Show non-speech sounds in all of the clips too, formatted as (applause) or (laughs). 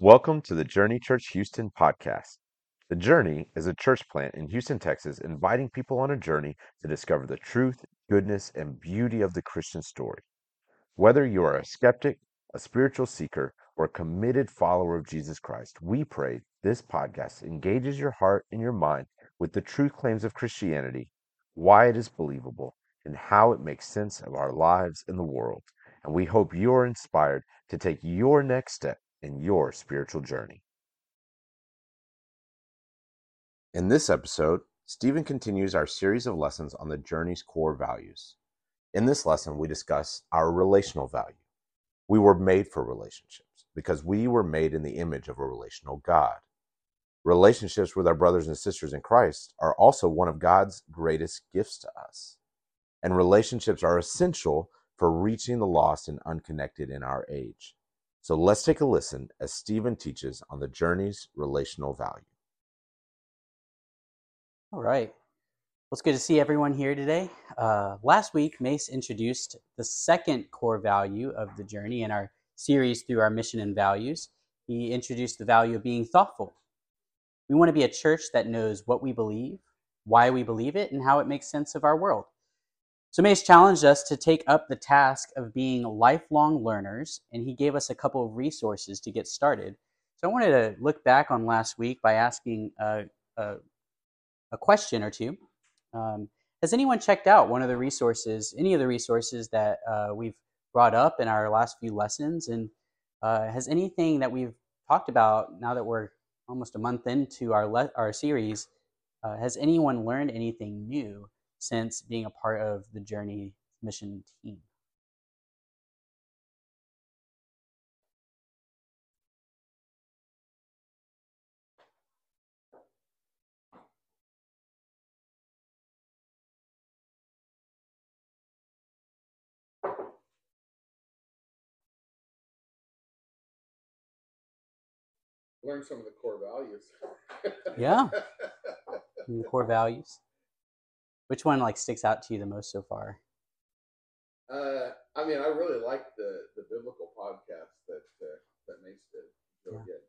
Welcome to the Journey Church Houston podcast. The Journey is a church plant in Houston, Texas, inviting people on a journey to discover the truth, goodness, and beauty of the Christian story. Whether you are a skeptic, a spiritual seeker, or a committed follower of Jesus Christ, we pray this podcast engages your heart and your mind with the true claims of Christianity, why it is believable, and how it makes sense of our lives and the world. And we hope you're inspired to take your next step in your spiritual journey. In this episode, Steven continues our series of lessons on the journey's core values. In this lesson, we discuss our relational value. We were made for relationships because we were made in the image of a relational God. Relationships with our brothers and sisters in Christ are also one of God's greatest gifts to us. And relationships are essential for reaching the lost and unconnected in our age. So let's take a listen as Steven teaches on the journey's relational value. All right. Well, it's good to see everyone here today. Uh, last week, Mace introduced the second core value of the journey in our series through our mission and values. He introduced the value of being thoughtful. We want to be a church that knows what we believe, why we believe it, and how it makes sense of our world. So Mace challenged us to take up the task of being lifelong learners, and he gave us a couple of resources to get started. So I wanted to look back on last week by asking a, a, a question or two. Um, has anyone checked out one of the resources, any of the resources that uh, we've brought up in our last few lessons? And uh, has anything that we've talked about now that we're almost a month into our le- our series, uh, has anyone learned anything new since being a part of the Journey mission team. Learn some of the core values. yeah, (laughs) the core values. Which one like sticks out to you the most so far? Uh, I mean, I really like the the biblical podcast that uh, that makes it really yeah. good.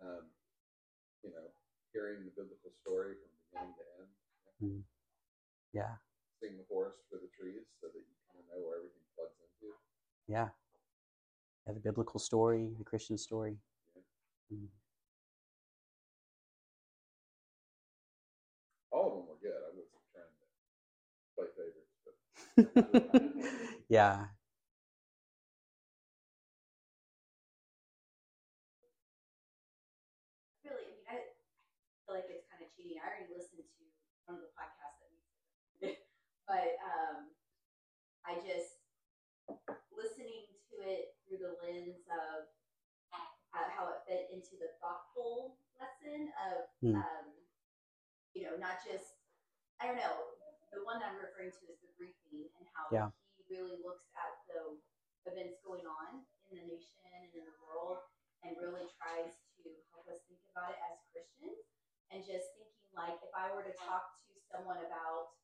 Um, you know, hearing the biblical story from beginning to end. Mm. Yeah. Seeing the forest for the trees, so that you kind of know where everything plugs into. Yeah. Yeah, the biblical story, the Christian story. Yeah. Mm. (laughs) yeah. Really, I mean, I feel like it's kind of cheating. I already listened to one of the podcasts that we did, (laughs) but um, I just listening to it through the lens of uh, how it fit into the thoughtful lesson of, mm. um, you know, not just I don't know the one that I'm referring to is the briefing and how yeah. he really looks at the events going on in the nation and in the world and really tries to help us think about it as Christians and just thinking like if I were to talk to someone about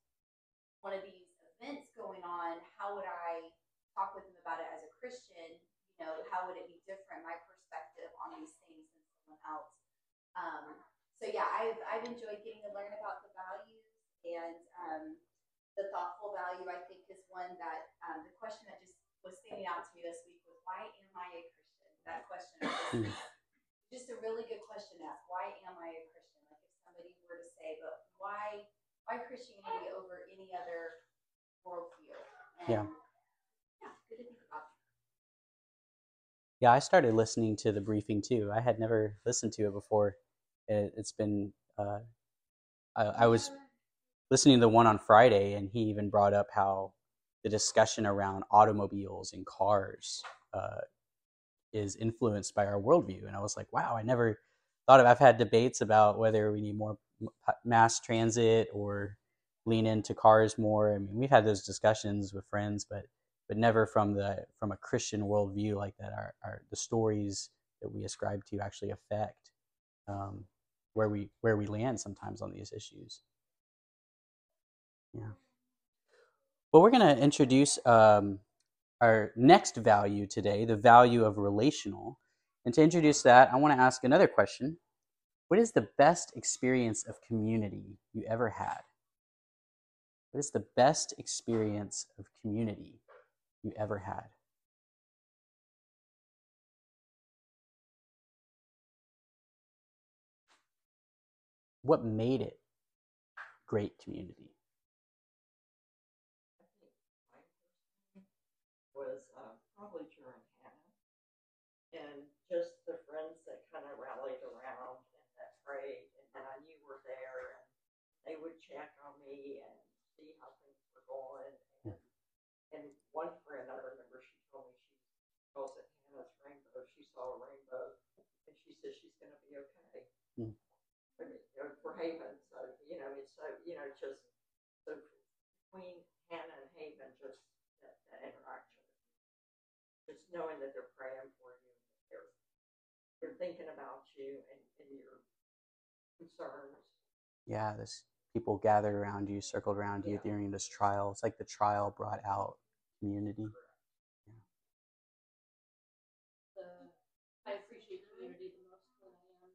one of these events going on, how would I talk with them about it as a Christian? You know, how would it be different, my perspective on these things than someone else? Um, so yeah, I've I've enjoyed getting to learn about the values and um, the thoughtful value, I think, is one that um, the question that just was standing out to me this week was why am I a Christian? That question just a really good question to ask. Why am I a Christian? Like if somebody were to say, but why why Christianity over any other worldview? And, yeah. Yeah, good to think about. Yeah, I started listening to the briefing too. I had never listened to it before. It, has been uh, I, I was listening to the one on Friday, and he even brought up how the discussion around automobiles and cars uh, is influenced by our worldview. And I was like, wow, I never thought of. I've had debates about whether we need more mass transit or lean into cars more. I mean, we've had those discussions with friends, but but never from the from a Christian worldview like that. Our, our the stories that we ascribe to actually affect um, where we where we land sometimes on these issues. Yeah. Well, we're going to introduce um, our next value today, the value of relational. And to introduce that, I want to ask another question. What is the best experience of community you ever had? What is the best experience of community you ever had? What made it great community? I think my personally was uh, probably during Hannah, and just the friends that kind of rallied around and that prayed, and then I knew were there, and they would check on me and see how things were going. And, and one friend I remember, she told me she calls it Hannah's rainbow. She saw a rainbow, and she says she's going to be okay. Hmm. I mean, you know, for Haven, so you know, it's so you know, just so between Hannah and Haven, just that, that interaction, just knowing that they're praying for you, that they're they're thinking about you and, and your concerns. Yeah, this people gathered around you, circled around you Yeah. during this trial. It's like the trial brought out community. the I appreciate community the most when I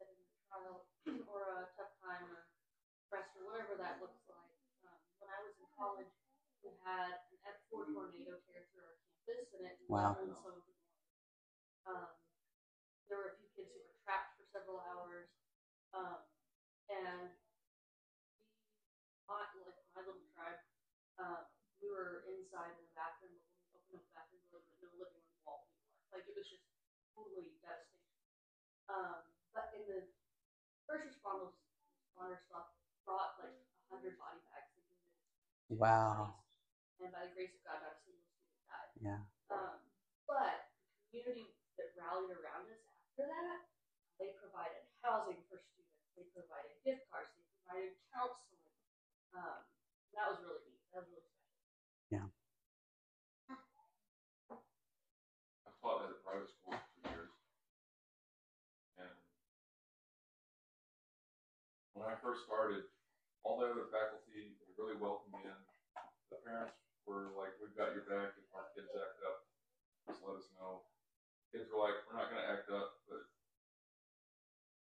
am in a trial (clears throat) or a tough time or stress or whatever that looks like. Um, when I was in college, we had an F4 tornado tear through our campus, and it Wow. some of the um, There were a few kids who were trapped for several hours, um, and we, my, like my little tribe, um, we were inside in the bathroom, but when we opened up the bathroom door, there was no living room wall anymore. Like it was just totally devastating. Um, but in the first responders, responder stuff brought like a hundred body bags. of wounded to the Wow. And by the grace of God, not a single student died. Yeah. Um, but the community that rallied around us after that, they provided housing for students. They provided gift cards. They provided counseling. Um, that was really neat. That was really special. Yeah. I taught at a private school for years. And when I first started, all the other faculty they really welcomed me in. The parents were like, "We've got your back if our kids act up. Just let us know." Kids were like, "We're not going to act up," but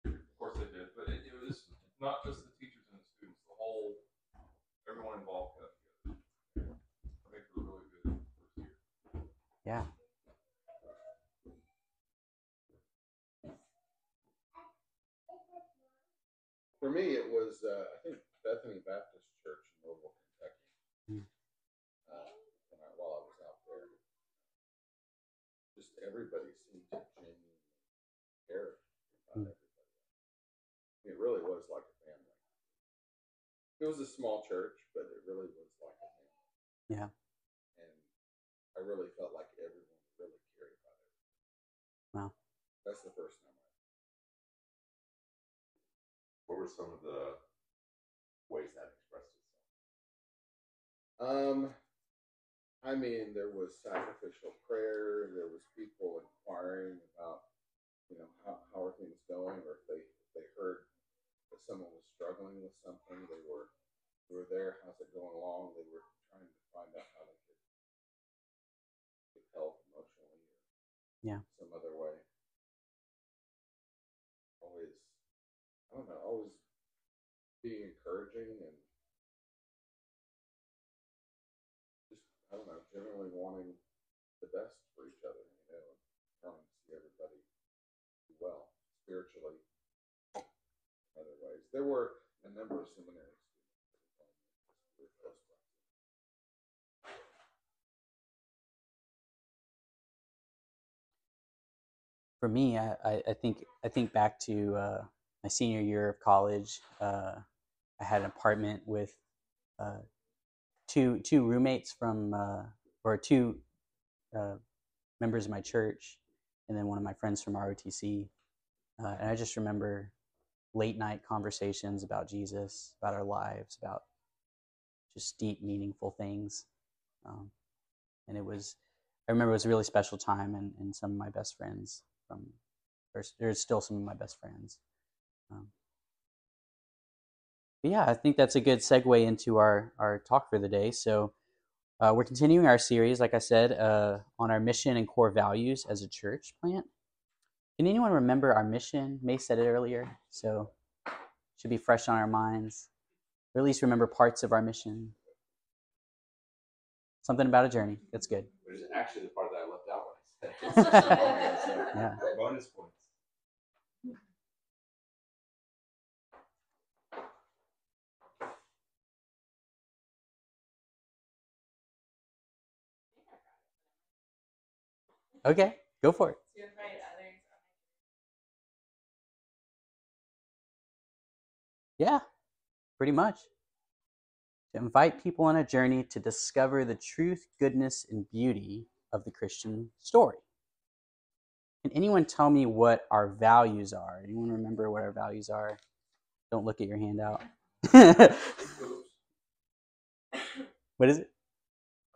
of course they did. But it, it was not just the teachers and the students; the whole, everyone involved got together. I think it was really good first year. Yeah. For me, it was uh, I think Bethany Baptist Church in Louisville, Kentucky. Hmm. Uh, I, while I was out there, just everybody seemed to genuinely care about everybody. It really was like a family. It was a small church, but it really was like a family. Yeah. And I really felt like everyone really cared about it. Wow. That's the first were some of the ways that expressed itself? Um, I mean, there was sacrificial prayer. There was people inquiring about, you know, how, how are things going, or if they if they heard that someone was struggling with something, they were they were there. How's it going along? They were trying to find out how they could help emotionally or Yeah. some other way. I don't know, always being encouraging and just I don't know, generally wanting the best for each other, you know, and wanting to see everybody well spiritually other ways. There were a number of friends. For me, I, I think I think back to uh, my senior year of college. Uh, I had an apartment with uh, two two roommates from uh, or two uh, members of my church, and then one of my friends from ROTC. Uh, and I just remember late night conversations about Jesus, about our lives, about just deep, meaningful things. Um, and it was, I remember it was a really special time, and, and some of my best friends from, there's, there's still some of my best friends. Um, yeah, I think that's a good segue into our, our talk for the day. So uh, we're continuing our series, like I said, uh, on our mission and core values as a church plant. Can anyone remember our mission? May said it earlier, so should be fresh on our minds, or at least remember parts of our mission. Something about a journey. That's good. Which is actually the part that I left out when I said (laughs) Yeah. Bonus points. Okay, go for it. To invite others on Yeah, pretty much. To invite people on a journey to discover the truth, goodness, and beauty of the Christian story. Can anyone tell me what our values are? Anyone remember what our values are? Don't look at your handout. (laughs) (laughs) What is it?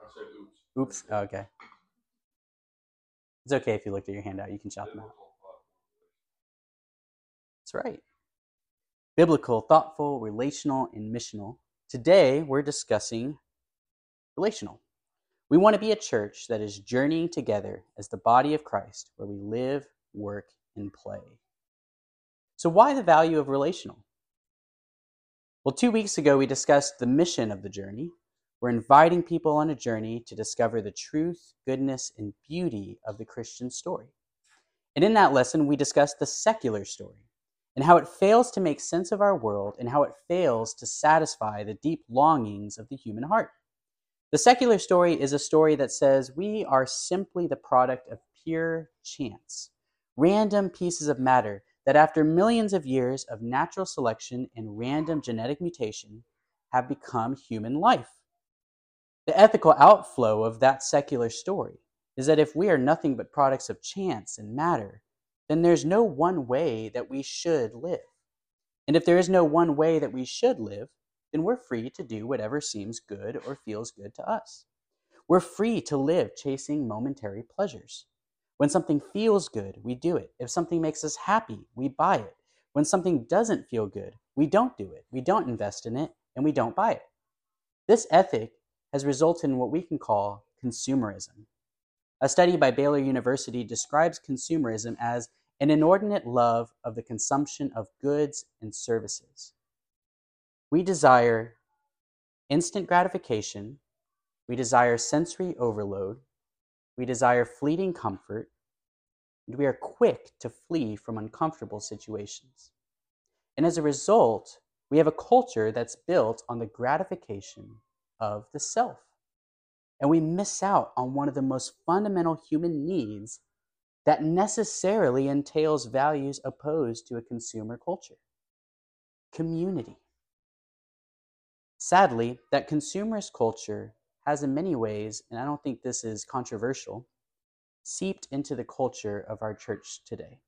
I said oops. Oops. Oh, okay. It's okay if you looked at your handout. You can shout them out. That's right. Biblical, thoughtful, relational, and missional. Today, we're discussing relational. We want to be a church that is journeying together as the body of Christ, where we live, work, and play. So, why the value of relational? Well, two weeks ago, we discussed the mission of the journey. We're inviting people on a journey to discover the truth, goodness, and beauty of the Christian story. And in that lesson, we discussed the secular story and how it fails to make sense of our world and how it fails to satisfy the deep longings of the human heart. The secular story is a story that says we are simply the product of pure chance, random pieces of matter that, after millions of years of natural selection and random genetic mutation, have become human life. The ethical outflow of that secular story is that if we are nothing but products of chance and matter, then there's no one way that we should live. And if there is no one way that we should live, then we're free to do whatever seems good or feels good to us. We're free to live chasing momentary pleasures. When something feels good, we do it. If something makes us happy, we buy it. When something doesn't feel good, we don't do it. We don't invest in it, and we don't buy it. This ethic has resulted in what we can call consumerism. A study by Baylor University describes consumerism as an inordinate love of the consumption of goods and services. We desire instant gratification, we desire sensory overload, we desire fleeting comfort, and we are quick to flee from uncomfortable situations. And as a result, we have a culture that's built on the gratification of the self. And we miss out on one of the most fundamental human needs that necessarily entails values opposed to a consumer culture community. Sadly, that consumerist culture has, in many ways, and I don't think this is controversial, seeped into the culture of our church today.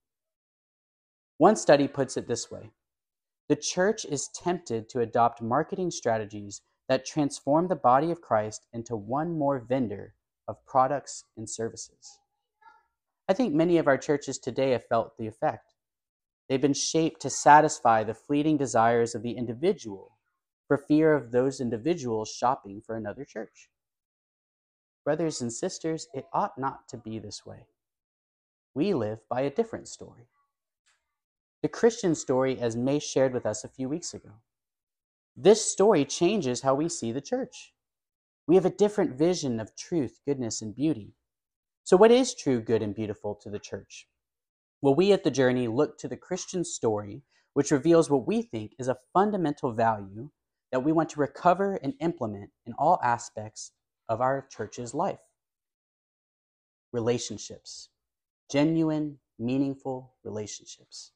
One study puts it this way The church is tempted to adopt marketing strategies that transform the body of Christ into one more vendor of products and services. I think many of our churches today have felt the effect. They've been shaped to satisfy the fleeting desires of the individual for fear of those individuals shopping for another church. Brothers and sisters, it ought not to be this way. We live by a different story. The Christian story, as May shared with us a few weeks ago. This story changes how we see the church. We have a different vision of truth, goodness, and beauty. So, what is true, good, and beautiful to the church? Well, we at the Journey look to the Christian story, which reveals what we think is a fundamental value that we want to recover and implement in all aspects of our church's life relationships, genuine, meaningful relationships.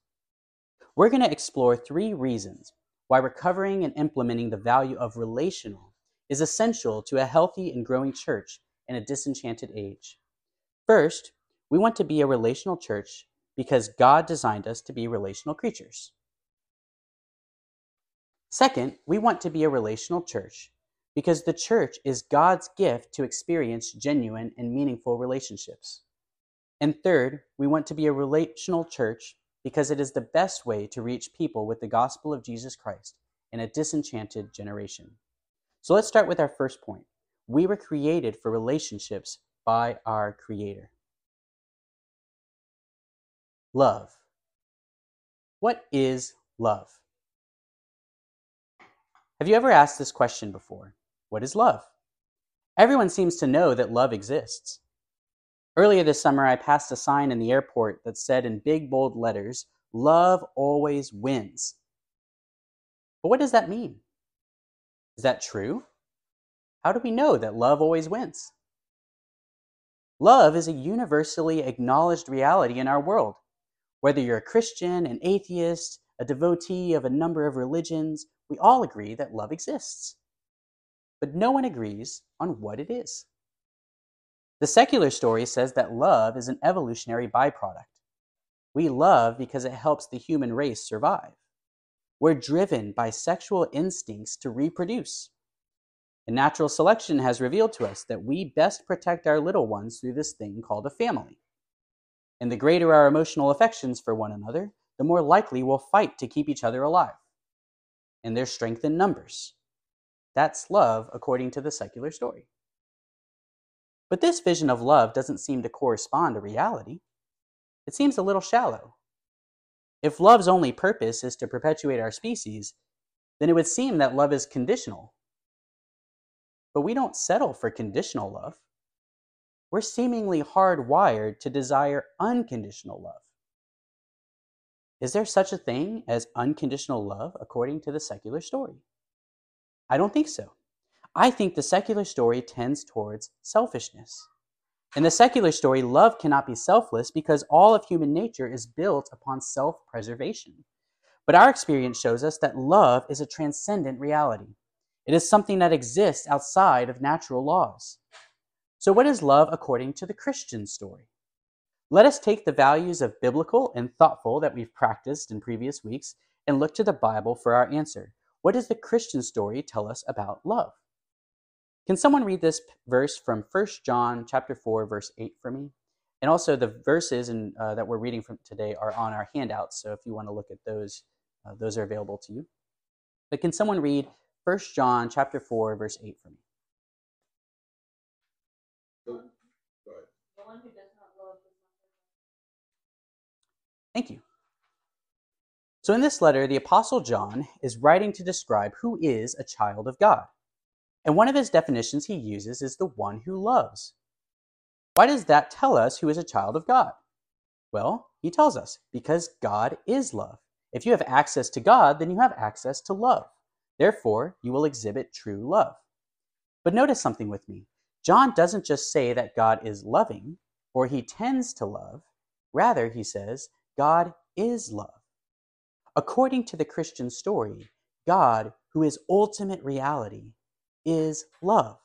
We're going to explore three reasons why recovering and implementing the value of relational is essential to a healthy and growing church in a disenchanted age. First, we want to be a relational church because God designed us to be relational creatures. Second, we want to be a relational church because the church is God's gift to experience genuine and meaningful relationships. And third, we want to be a relational church because it is the best way to reach people with the gospel of Jesus Christ in a disenchanted generation. So let's start with our first point. We were created for relationships by our Creator. love. What is love? Have you ever asked this question before? What is love? Everyone seems to know that love exists. Earlier this summer, I passed a sign in the airport that said in big bold letters, Love always wins. But what does that mean? Is that true? How do we know that love always wins? Love is a universally acknowledged reality in our world. Whether you're a Christian, an atheist, a devotee of a number of religions, we all agree that love exists. But no one agrees on what it is. The secular story says that love is an evolutionary byproduct. We love because it helps the human race survive. We're driven by sexual instincts to reproduce. And natural selection has revealed to us that we best protect our little ones through this thing called a family. And the greater our emotional affections for one another, the more likely we'll fight to keep each other alive. And there's strength in numbers. That's love according to the secular story. But this vision of love doesn't seem to correspond to reality. It seems a little shallow. If love's only purpose is to perpetuate our species, then it would seem that love is conditional. But we don't settle for conditional love. We're seemingly hardwired to desire unconditional love. Is there such a thing as unconditional love according to the secular story? I don't think so. I think the secular story tends towards selfishness. In the secular story, love cannot be selfless because all of human nature is built upon self preservation. But our experience shows us that love is a transcendent reality. It is something that exists outside of natural laws. So, what is love according to the Christian story? Let us take the values of biblical and thoughtful that we've practiced in previous weeks and look to the Bible for our answer. What does the Christian story tell us about love? Can someone read this verse from 1 John chapter 4 verse 8 for me? And also the verses in, uh, that we're reading from today are on our handouts, so if you want to look at those, uh, those are available to you. But can someone read 1 John chapter 4 verse 8 for me? Go ahead. The one who does not love does not live. Thank you. So, in this letter, the Apostle John is writing to describe who is a child of God. And one of his definitions he uses is the one who loves. Why does that tell us who is a child of God? Well, he tells us because God is love. If you have access to God, then you have access to love. Therefore, you will exhibit true love. But notice something with me. John doesn't just say that God is loving or he tends to love. Rather, he says, God is love. According to the Christian story, God, who is ultimate reality, is love.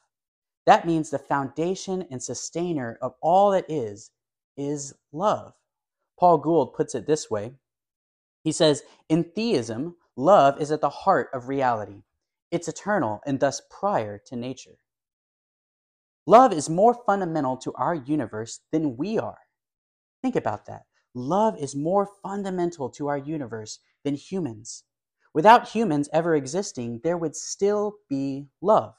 That means the foundation and sustainer of all that is, is love. Paul Gould puts it this way He says, In theism, love is at the heart of reality, it's eternal and thus prior to nature. Love is more fundamental to our universe than we are. Think about that. Love is more fundamental to our universe than humans. Without humans ever existing, there would still be love.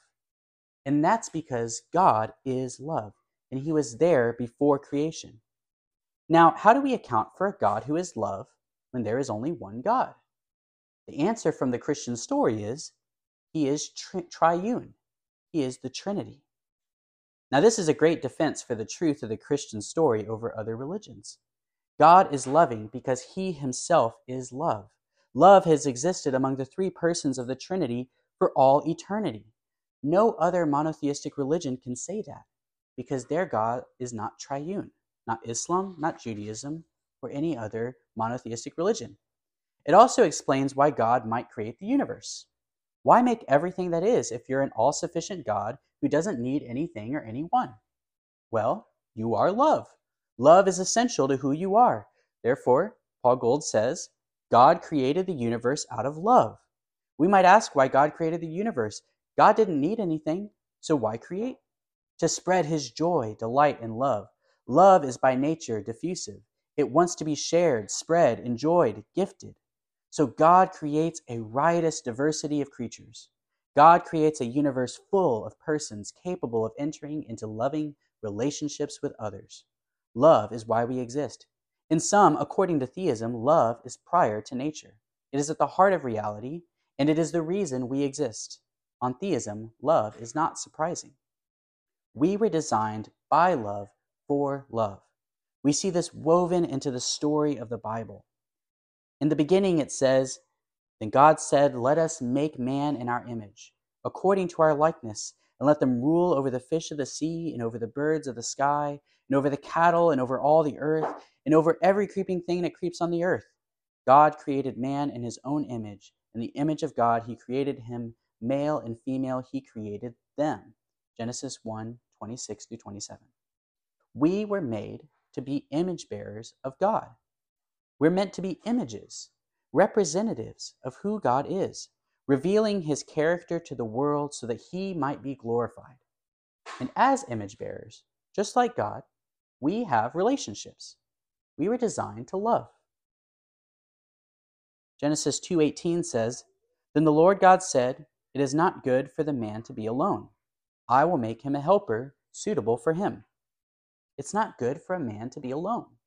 And that's because God is love, and He was there before creation. Now, how do we account for a God who is love when there is only one God? The answer from the Christian story is He is tri- triune, He is the Trinity. Now, this is a great defense for the truth of the Christian story over other religions. God is loving because He Himself is love. Love has existed among the three persons of the Trinity for all eternity. No other monotheistic religion can say that because their God is not triune, not Islam, not Judaism, or any other monotheistic religion. It also explains why God might create the universe. Why make everything that is if you're an all sufficient God who doesn't need anything or anyone? Well, you are love. Love is essential to who you are. Therefore, Paul Gould says, God created the universe out of love. We might ask why God created the universe. God didn't need anything, so why create? To spread his joy, delight, and love. Love is by nature diffusive. It wants to be shared, spread, enjoyed, gifted. So God creates a riotous diversity of creatures. God creates a universe full of persons capable of entering into loving relationships with others. Love is why we exist. In sum, according to theism, love is prior to nature. It is at the heart of reality, and it is the reason we exist. On theism, love is not surprising. We were designed by love for love. We see this woven into the story of the Bible. In the beginning, it says, Then God said, Let us make man in our image, according to our likeness, and let them rule over the fish of the sea, and over the birds of the sky, and over the cattle, and over all the earth, and over every creeping thing that creeps on the earth. God created man in his own image. In the image of God, he created him, male and female, he created them. Genesis 1 26 through 27. We were made to be image bearers of God. We're meant to be images, representatives of who God is, revealing his character to the world so that he might be glorified. And as image bearers, just like God, we have relationships. We were designed to love. Genesis 2:18 says, "Then the Lord God said, it is not good for the man to be alone. I will make him a helper suitable for him." It's not good for a man to be alone.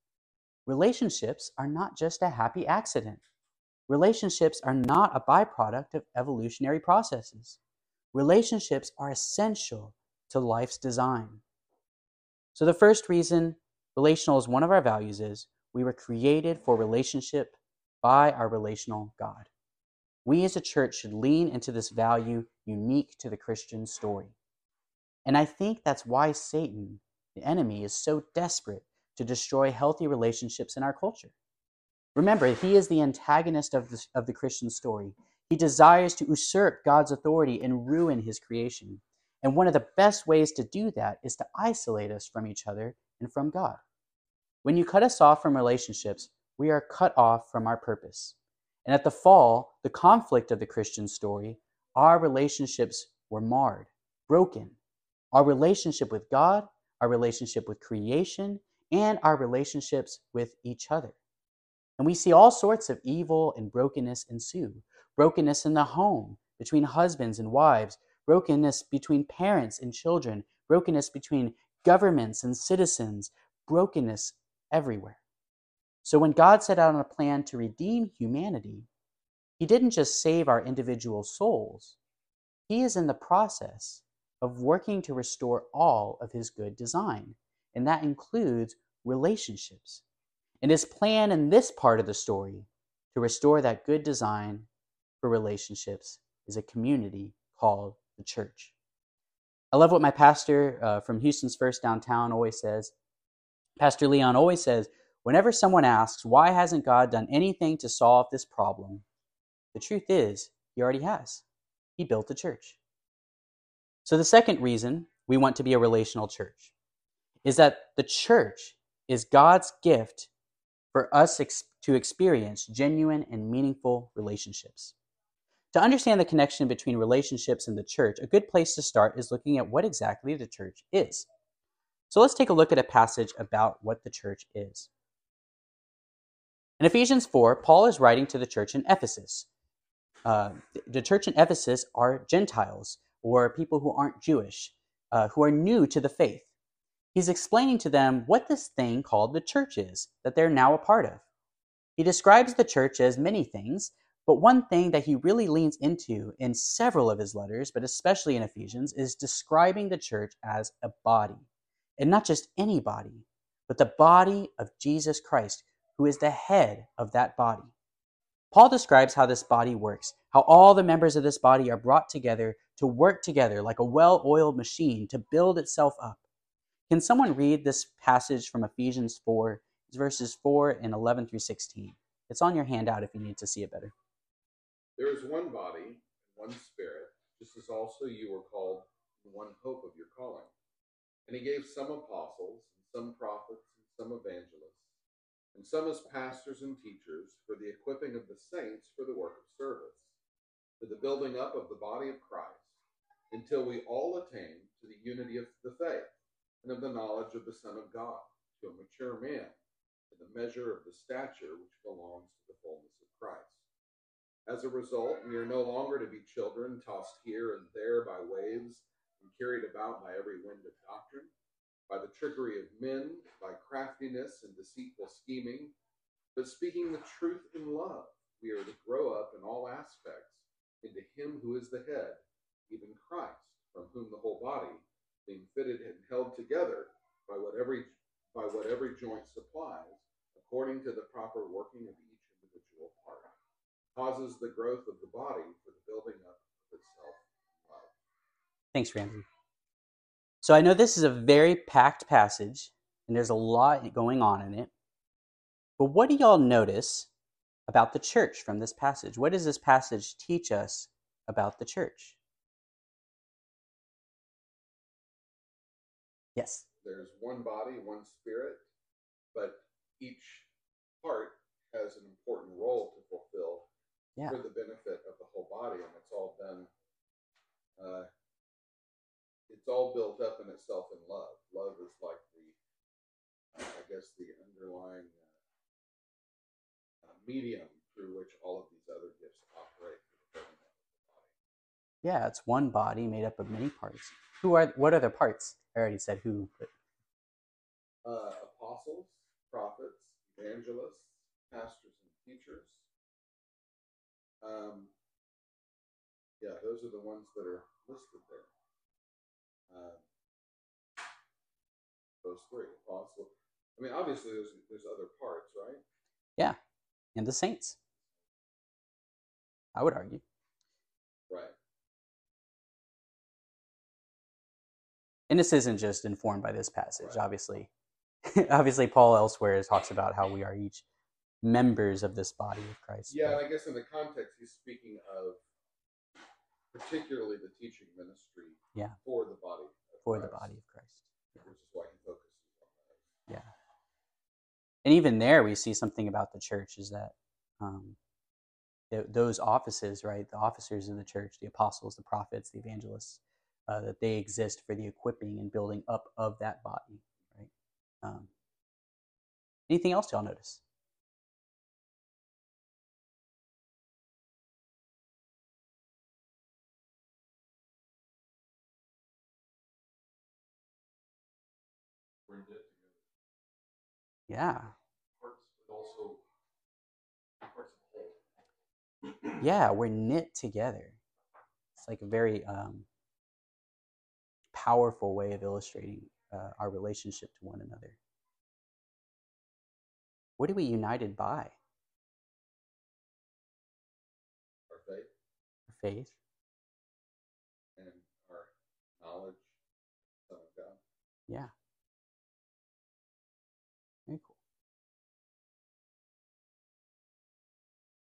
Relationships are not just a happy accident. Relationships are not a byproduct of evolutionary processes. Relationships are essential to life's design. So, the first reason relational is one of our values is we were created for relationship by our relational God. We as a church should lean into this value unique to the Christian story. And I think that's why Satan the enemy is so desperate to destroy healthy relationships in our culture. Remember, he is the antagonist of the, of the Christian story. He desires to usurp God's authority and ruin his creation. And one of the best ways to do that is to isolate us from each other and from God. When you cut us off from relationships, we are cut off from our purpose. And at the fall, the conflict of the Christian story, our relationships were marred, broken. Our relationship with God our relationship with creation, and our relationships with each other. And we see all sorts of evil and brokenness ensue brokenness in the home, between husbands and wives, brokenness between parents and children, brokenness between governments and citizens, brokenness everywhere. So when God set out on a plan to redeem humanity, he didn't just save our individual souls, he is in the process of working to restore all of his good design, and that includes relationships. And his plan in this part of the story to restore that good design for relationships is a community called the church. I love what my pastor uh, from Houston's First Downtown always says. Pastor Leon always says, whenever someone asks, why hasn't God done anything to solve this problem? The truth is, he already has. He built a church. So, the second reason we want to be a relational church is that the church is God's gift for us ex- to experience genuine and meaningful relationships. To understand the connection between relationships and the church, a good place to start is looking at what exactly the church is. So let's take a look at a passage about what the church is. In Ephesians 4, Paul is writing to the church in Ephesus. Uh, the church in Ephesus are Gentiles or people who aren't Jewish, uh, who are new to the faith. He's explaining to them what this thing called the church is that they're now a part of. He describes the church as many things, but one thing that he really leans into in several of his letters, but especially in Ephesians, is describing the church as a body. And not just any body, but the body of Jesus Christ, who is the head of that body. Paul describes how this body works, how all the members of this body are brought together to work together like a well oiled machine to build itself up. Can someone read this passage from Ephesians 4, verses 4 and 11 through 16? It's on your handout if you need to see it better. There is one body, and one spirit, just as also you were called in one hope of your calling. And he gave some apostles, and some prophets, and some evangelists and some as pastors and teachers for the equipping of the saints for the work of service, for the building up of the body of Christ, until we all attain to the unity of the faith and of the knowledge of the Son of God, to a mature man, to the measure of the stature which belongs to the fullness of Christ. As a result, we are no longer to be children tossed here and there by waves and carried about by every wind of doctrine by the trickery of men, by craftiness and deceitful scheming, but speaking the truth in love, we are to grow up in all aspects into Him who is the head, even Christ, from whom the whole body, being fitted and held together by what every by what every joint supplies, according to the proper working of each individual part, causes the growth of the body for the building up of itself. Thanks, Ramsey. So I know this is a very packed passage, and there's a lot going on in it. But what do y'all notice about the church from this passage? What does this passage teach us about the church? Yes. There's one body, one spirit, but each part has an important role to fulfill Yeah. for the benefit of the whole body, and it's all done. Uh, it's all built up in itself in love. Love is like the, I guess, the underlying uh, uh, medium through which all of these other gifts operate for the of the body. Yeah, it's one body made up of many parts. Who are what are the parts? I already said who, but uh, apostles, prophets, evangelists, pastors, and teachers. Um, yeah, those are the ones that are listed there. Uh, those three apostle. I mean, obviously, there's there's other parts, right? yeah, and the saints. I would argue. Right. And this isn't just informed by this passage, Right. obviously. (laughs) obviously, Paul elsewhere talks about how we are each members of this body of Christ. Yeah, and I guess in the context, he's speaking of particularly the teaching ministry. Yeah. For the body. Of for the body of Christ. Which is why he focuses on that. Yeah. And even there, we see something about the church is that um, th- those offices, right, the officers in the church, the apostles, the prophets, the evangelists, uh, that they exist for the equipping and building up of that body, right? Um, anything else y'all notice? Yeah. Parts, but also parts of the whole. (clears throat) Yeah, we're knit together. It's like a very um, powerful way of illustrating uh, our relationship to one another. What are we united by? Our faith Our faith. and our knowledge of the Son of God. Yeah.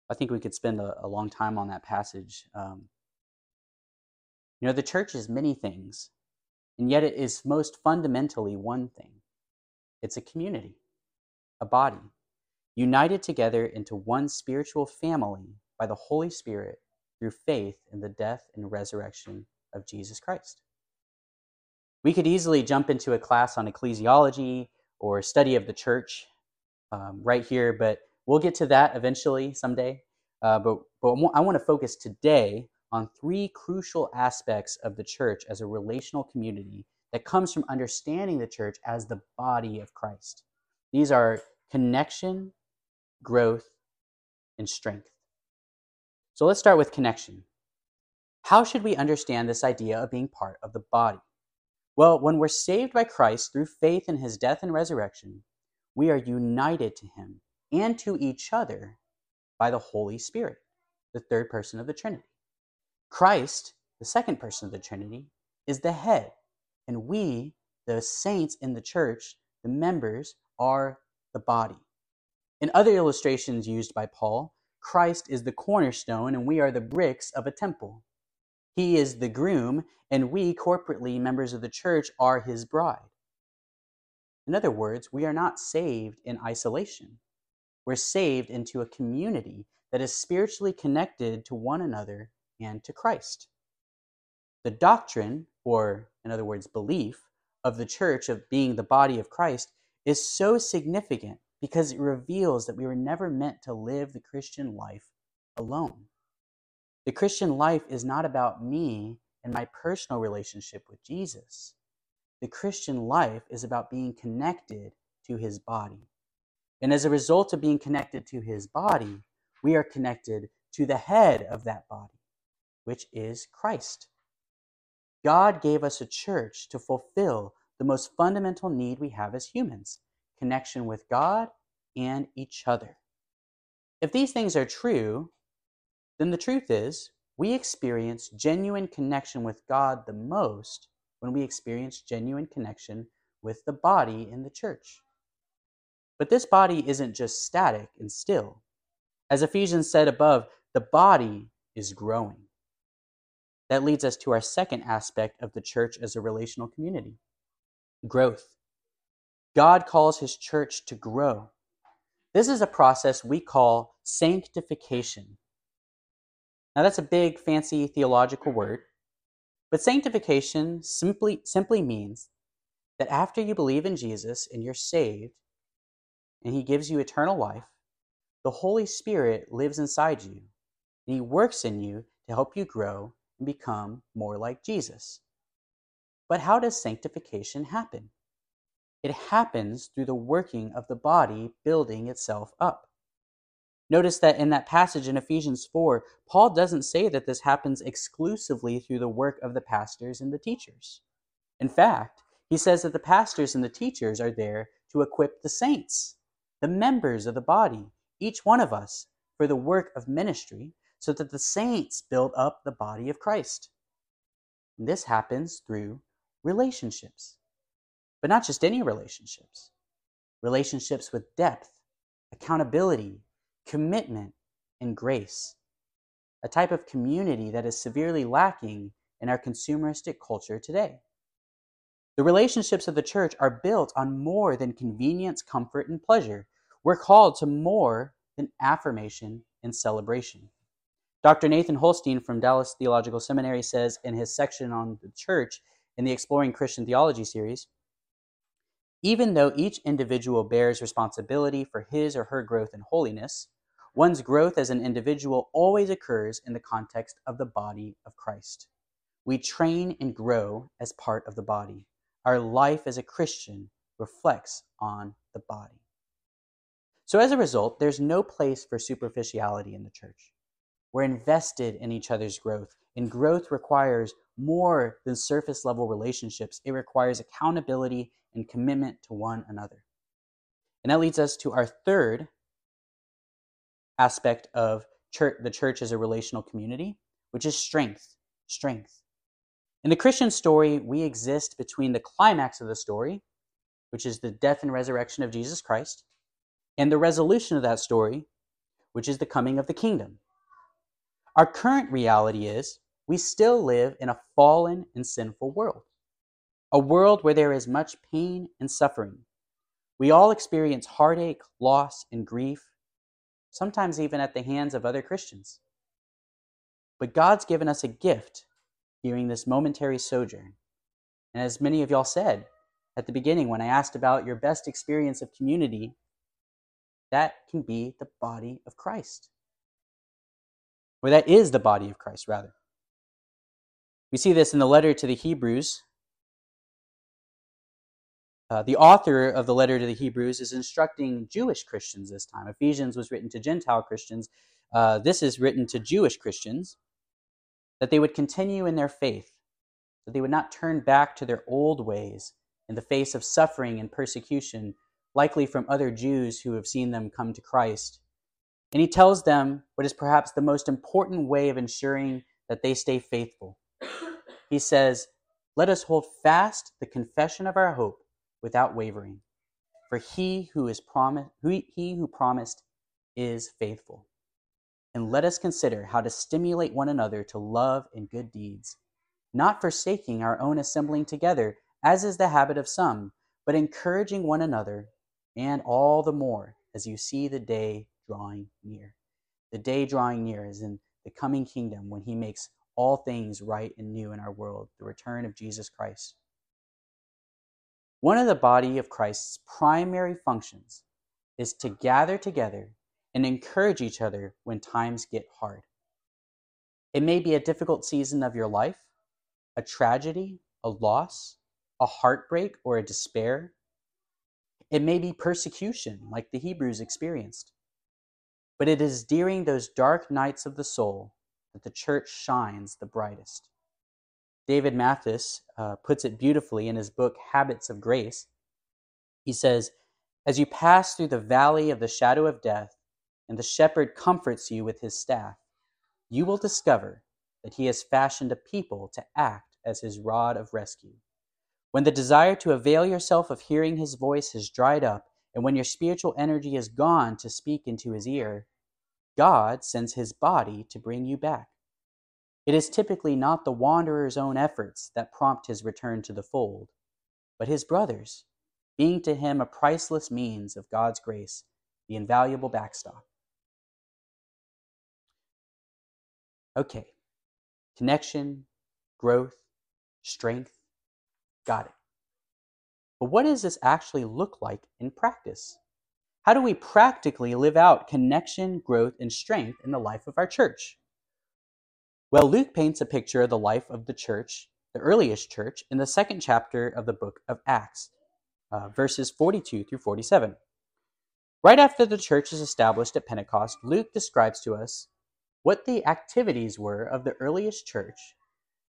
I think we could spend a, a long time on that passage. Um, you know, the church is many things, and yet it is most fundamentally one thing it's a community, a body, united together into one spiritual family by the Holy Spirit through faith in the death and resurrection of Jesus Christ. We could easily jump into a class on ecclesiology or study of the church um, right here, but we'll get to that eventually someday. Uh, but but I want to focus today on three crucial aspects of the church as a relational community that comes from understanding the church as the body of Christ. These are connection, growth, and strength. So let's start with connection. How should we understand this idea of being part of the body? Well, when we're saved by Christ through faith in his death and resurrection, we are united to him and to each other by the Holy Spirit, the third person of the Trinity. Christ, the second person of the Trinity, is the head, and we, the saints in the church, the members, are the body. In other illustrations used by Paul, Christ is the cornerstone, and we are the bricks of a temple. He is the groom, and we, corporately members of the church, are his bride. In other words, we are not saved in isolation. We're saved into a community that is spiritually connected to one another and to Christ. The doctrine, or in other words, belief, of the church of being the body of Christ is so significant because it reveals that we were never meant to live the Christian life alone. The Christian life is not about me and my personal relationship with Jesus. the Christian life is about being connected to his body. And as a result of being connected to his body, we are connected to the head of that body, which is Christ. God gave us a church to fulfill the most fundamental need we have as humans connection with God and each other. If these things are true, then the truth is we experience genuine connection with God the most when we experience genuine connection with the body in the church. But this body isn't just static and still. As Ephesians said above, the body is growing. That leads us to our second aspect of the church as a relational community growth. God calls his church to grow. This is a process we call sanctification. Now, that's a big, fancy theological word, but sanctification simply, simply means that after you believe in Jesus and you're saved, and he gives you eternal life, the Holy Spirit lives inside you, and he works in you to help you grow and become more like Jesus. But how does sanctification happen? It happens through the working of the body building itself up. Notice that in that passage in Ephesians 4, Paul doesn't say that this happens exclusively through the work of the pastors and the teachers. In fact, he says that the pastors and the teachers are there to equip the saints, the members of the body, each one of us, for the work of ministry, so that the saints build up the body of Christ. And this happens through relationships, but not just any relationships, relationships with depth, accountability, commitment, and grace, a type of community that is severely lacking in our consumeristic culture today. The relationships of the church are built on more than convenience, comfort, and pleasure. We're called to more than affirmation and celebration. Dr. Nathan Holsteen from Dallas Theological Seminary says in his section on the church in the Exploring Christian Theology series even though each individual bears responsibility for his or her growth in holiness, One's growth as an individual always occurs in the context of the body of Christ. We train and grow as part of the body. Our life as a Christian reflects on the body. So, as a result, there's no place for superficiality in the church. We're invested in each other's growth, and growth requires more than surface level relationships. It requires accountability and commitment to one another. And that leads us to our third aspect of church, the church as a relational community, which is strength. Strength. In the Christian story, we exist between the climax of the story, which is the death and resurrection of Jesus Christ, and the resolution of that story, which is the coming of the kingdom. Our current reality is we still live in a fallen and sinful world, a world where there is much pain and suffering. We all experience heartache, loss, and grief sometimes even at the hands of other Christians. But God's given us a gift during this momentary sojourn. And as many of y'all said at the beginning when I asked about your best experience of community, that can be the body of Christ. Or that is the body of Christ, rather. We see this in the letter to the Hebrews, uh, the author of the letter to the Hebrews is instructing Jewish Christians this time. Ephesians was written to Gentile Christians. Uh, this is written to Jewish Christians that they would continue in their faith, that they would not turn back to their old ways in the face of suffering and persecution, likely from other Jews who have seen them come to Christ. And he tells them what is perhaps the most important way of ensuring that they stay faithful. He says, Let us hold fast the confession of our hope without wavering. For he who is promised, he who promised is faithful. And let us consider how to stimulate one another to love and good deeds, not forsaking our own assembling together, as is the habit of some, but encouraging one another, and all the more as you see the day drawing near. The day drawing near is in the coming kingdom when he makes all things right and new in our world, the return of Jesus Christ. One of the body of Christ's primary functions is to gather together and encourage each other when times get hard. It may be a difficult season of your life, a tragedy, a loss, a heartbreak or a despair. It may be persecution, like the Hebrews experienced. But it is during those dark nights of the soul that the church shines the brightest. David Mathis uh, puts it beautifully in his book Habits of Grace. He says, As you pass through the valley of the shadow of death, and the shepherd comforts you with his staff, you will discover that he has fashioned a people to act as his rod of rescue. When the desire to avail yourself of hearing his voice has dried up, and when your spiritual energy is gone to speak into his ear, God sends his body to bring you back. It is typically not the wanderer's own efforts that prompt his return to the fold, but his brothers, being to him a priceless means of God's grace, the invaluable backstop. Okay, connection, growth, strength, got it. But what does this actually look like in practice? How do we practically live out connection, growth, and strength in the life of our church? Well, Luke paints a picture of the life of the church, the earliest church, in the second chapter of the book of Acts, uh, verses 42 through 47. Right after the church is established at Pentecost, Luke describes to us what the activities were of the earliest church.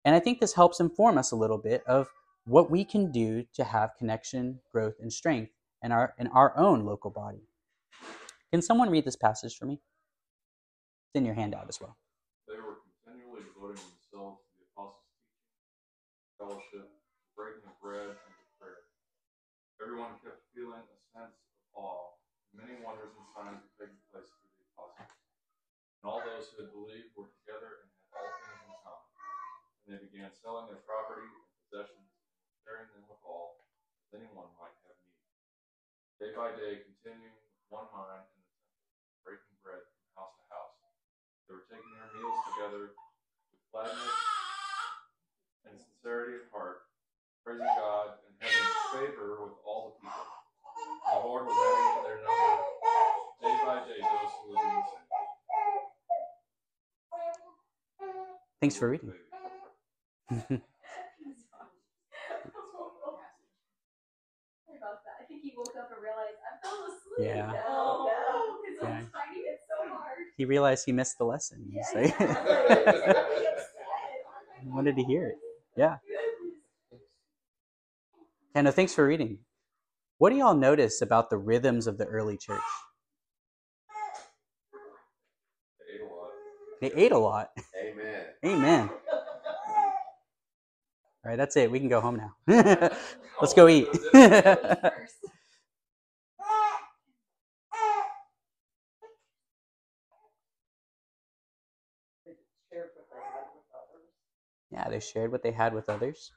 And I think this helps inform us a little bit of what we can do to have connection, growth, and strength in our in our own local body. Can someone read this passage for me? It's in your handout as well. They were continually devoting themselves to the apostles' teaching, fellowship, breaking of bread, and prayer. Everyone kept feeling a sense of awe. Many wonders and signs were taking place through the apostles. And all those who had believed were together and had all things in common. And they began selling their property and possessions sharing them with all, as anyone might have need. Day by day, continuing with one mind in the temple, breaking bread from house to house. They were taking their meals together with gladness and sincerity of heart, praising God and having favor with all the people. The Lord was adding to their number day by day those who were being saved. Thanks for reading. Sorry about that. I think he woke up and realized I for reading. Yeah. Oh no, Yeah. was finding it so he realized he missed the lesson. Yeah, like, yeah. I was really upset. he wanted to hear it. Yeah. Goodness. Yeah, no, thanks for reading. What do y'all notice about the rhythms of the early church? They ate a lot. They ate a lot. Amen. All right, that's it. We can go home now. (laughs) Let's go eat. (laughs) First. They shared what they had with others. yeah, they shared what they had with others.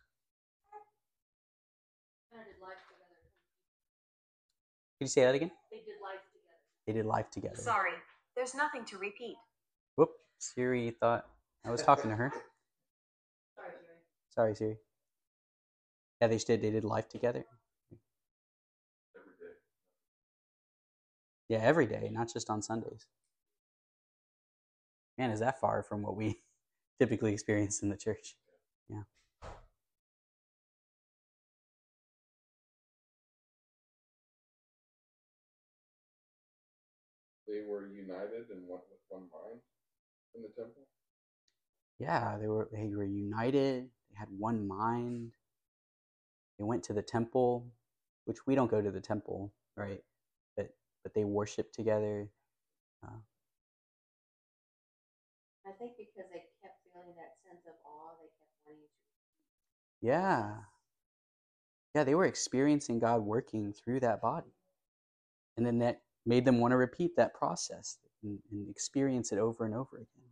Could you say that again? They did life together. They did life together. Sorry, there's nothing to repeat. Whoop. Siri thought I was talking to her. Sorry, Jerry. Sorry, Siri. Yeah, they did. They did life together. Every day. Yeah, every day, not just on Sundays. Man, is that far from what we (laughs) typically experience in the church? Yeah. They were united and one with one mind in the temple. Yeah, they were they were united. They had one mind. They went to the temple, which we don't go to the temple, right? But but they worship together. Uh, I think because they kept feeling that sense of awe, they kept wanting to. yeah. Yeah, they were experiencing God working through that body. And then that made them want to repeat that process and, and experience it over and over again.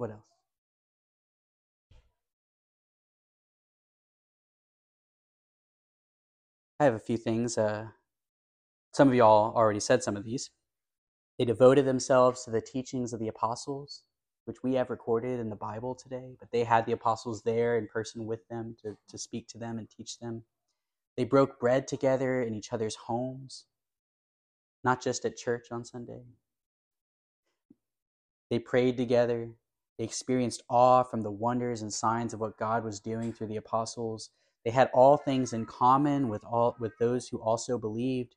What else? I have a few things. Uh, some of y'all already said some of these. They devoted themselves to the teachings of the apostles, which we have recorded in the Bible today, but they had the apostles there in person with them to, to speak to them and teach them. They broke bread together in each other's homes, not just at church on Sunday. They prayed together. They experienced awe from the wonders and signs of what God was doing through the apostles. They had all things in common with all with those who also believed.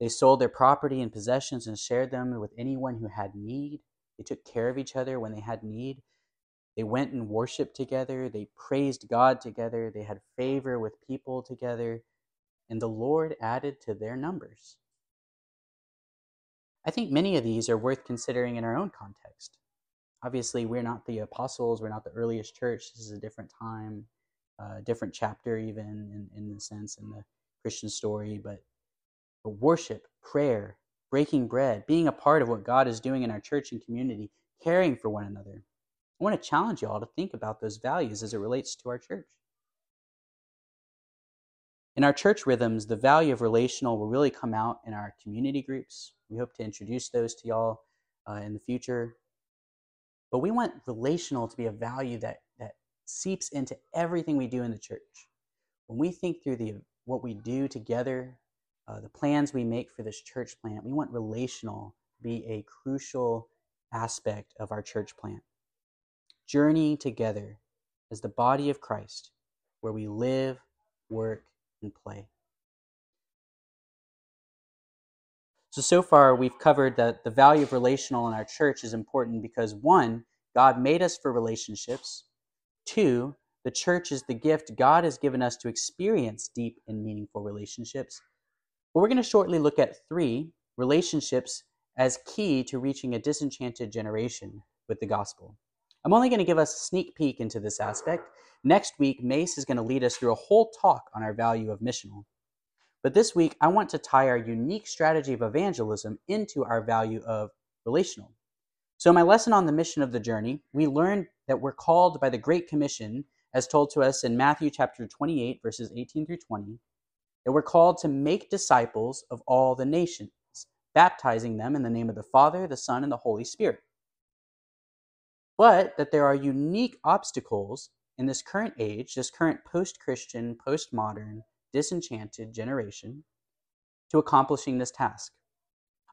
They sold their property and possessions and shared them with anyone who had need. They took care of each other when they had need. They went and worshiped together. They praised God together. They had favor with people together. And the Lord added to their numbers. I think many of these are worth considering in our own context. Obviously, we're not the apostles, we're not the earliest church. This is a different time, a uh, different chapter, even in, in the sense in the Christian story. But, but worship, prayer, breaking bread, being a part of what God is doing in our church and community, caring for one another. I want to challenge you all to think about those values as it relates to our church. In our church rhythms, the value of relational will really come out in our community groups. We hope to introduce those to y'all uh, in the future. But we want relational to be a value that, that seeps into everything we do in the church. When we think through the what we do together, uh, the plans we make for this church plant, we want relational to be a crucial aspect of our church plant journeying together as the body of Christ, where we live, work, and play. So, so far, we've covered that the value of relational in our church is important because one, God made us for relationships. Two, the church is the gift God has given us to experience deep and meaningful relationships. But we're going to shortly look at three relationships as key to reaching a disenchanted generation with the gospel. I'm only going to give us a sneak peek into this aspect. Next week, Mace is going to lead us through a whole talk on our value of missional. But this week, I want to tie our unique strategy of evangelism into our value of relational. So, in my lesson on the mission of the journey, we learned that we're called by the Great Commission, as told to us in Matthew chapter 28, verses 18 through 20, that we're called to make disciples of all the nations, baptizing them in the name of the Father, the Son, and the Holy Spirit but that there are unique obstacles in this current age, this current post Christian, post modern, disenchanted generation, to accomplishing this task.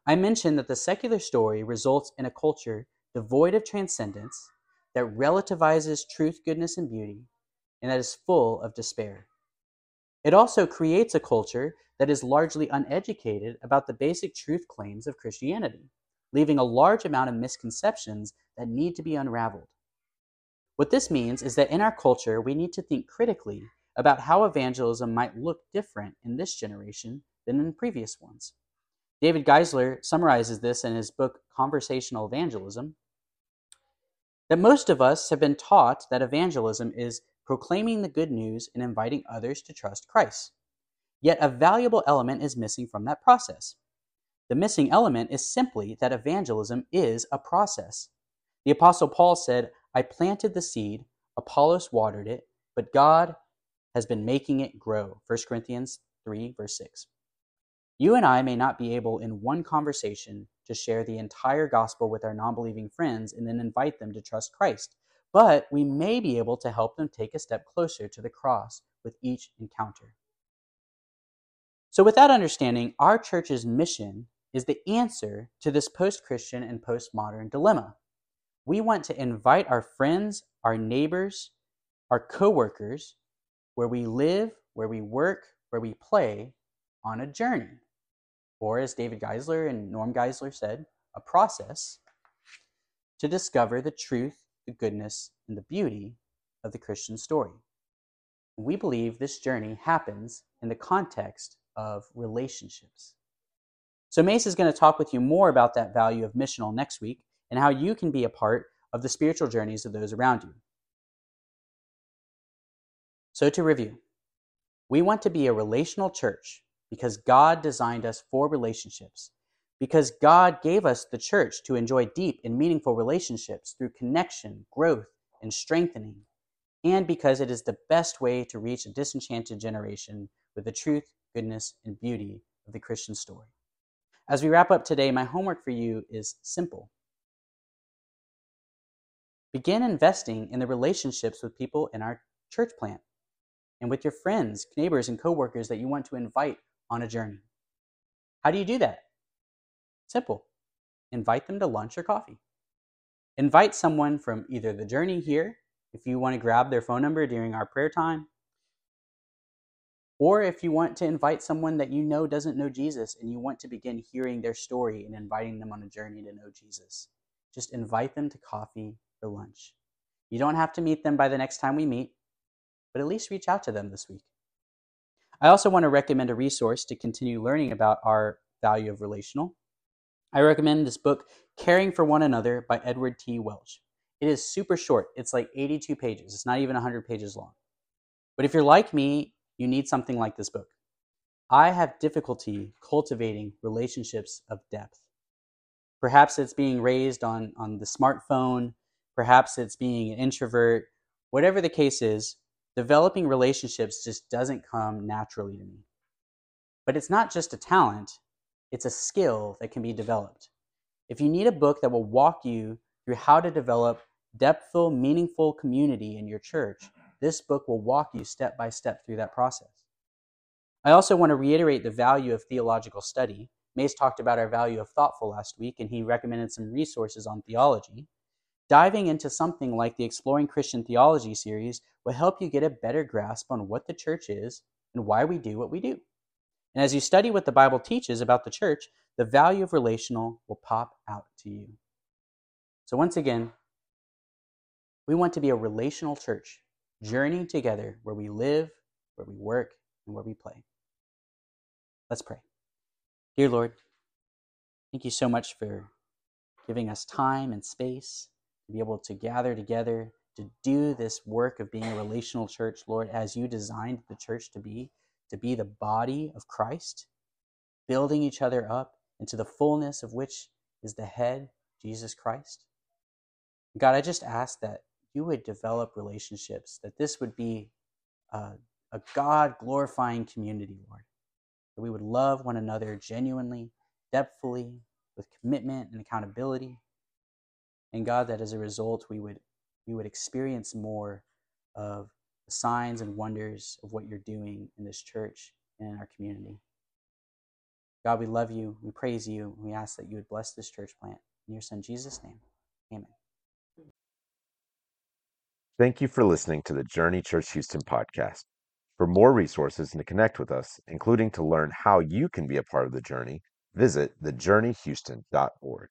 I mentioned that the secular story results in a culture devoid of transcendence, that relativizes truth, goodness, and beauty, and that is full of despair. It also creates a culture that is largely uneducated about the basic truth claims of Christianity leaving a large amount of misconceptions that need to be unraveled. What this means is that in our culture, we need to think critically about how evangelism might look different in this generation than in previous ones. David Geisler summarizes this in his book Conversational Evangelism that most of us have been taught that evangelism is proclaiming the good news and inviting others to trust Christ. Yet a valuable element is missing from that process. The missing element is simply that evangelism is a process. The Apostle Paul said, I planted the seed, Apollos watered it, but God has been making it grow. 1 Corinthians 3, verse 6. You and I may not be able in one conversation to share the entire gospel with our non believing friends and then invite them to trust Christ, but we may be able to help them take a step closer to the cross with each encounter. So, with that understanding, our church's mission is the answer to this post Christian and postmodern dilemma. We want to invite our friends, our neighbors, our coworkers, where we live, where we work, where we play, on a journey. Or, as David Geisler and Norm Geisler said, a process to discover the truth, the goodness, and the beauty of the Christian story. We believe this journey happens in the context of relationships. So Mace is going to talk with you more about that value of missional next week and how you can be a part of the spiritual journeys of those around you. So to review, we want to be a relational church because God designed us for relationships, because God gave us the church to enjoy deep and meaningful relationships through connection, growth, and strengthening, and because it is the best way to reach a disenchanted generation with the truth, goodness, and beauty of the Christian story. As we wrap up today, my homework for you is simple. Begin investing in the relationships with people in our church plant and with your friends, neighbors, and coworkers that you want to invite on a journey. How do you do that? Simple. Invite them to lunch or coffee. Invite someone from either the journey here, if you want to grab their phone number during our prayer time, or if you want to invite someone that you know doesn't know Jesus and you want to begin hearing their story and inviting them on a journey to know Jesus. Just invite them to coffee or lunch. You don't have to meet them by the next time we meet, but at least reach out to them this week. I also want to recommend a resource to continue learning about our value of relational. I recommend this book, Caring for One Another by Edward T. Welch. It is super short, it's like 82 pages, it's not even 100 pages long. But if you're like me, you need something like this book. I have difficulty cultivating relationships of depth. Perhaps it's being raised on, on the smartphone, perhaps it's being an introvert. Whatever the case is, developing relationships just doesn't come naturally to me. But it's not just a talent, it's a skill that can be developed. If you need a book that will walk you through how to develop depthful, meaningful community in your church, this book will walk you step by step through that process. I also want to reiterate the value of theological study. Mace talked about our value of thoughtful last week, and he recommended some resources on theology. Diving into something like the Exploring Christian Theology series will help you get a better grasp on what the church is and why we do what we do. And as you study what the Bible teaches about the church, the value of relational will pop out to you. So, once again, we want to be a relational church, journeying together where we live, where we work, and where we play. Let's pray. Dear Lord, thank you so much for giving us time and space be able to gather together to do this work of being a relational church, Lord, as you designed the church to be, to be the body of Christ, building each other up into the fullness of which is the head, Jesus Christ. God, I just ask that you would develop relationships, that this would be a, a God glorifying community, Lord. That we would love one another genuinely, depthfully, with commitment and accountability. And God, that as a result, we would, we would experience more of the signs and wonders of what you're doing in this church and in our community. God, we love you. We praise you. We ask that you would bless this church plant. In your son Jesus' name, amen. Thank you for listening to the Journey Church Houston podcast. For more resources and to connect with us, including to learn how you can be a part of the journey, visit thejourneyhouston.org.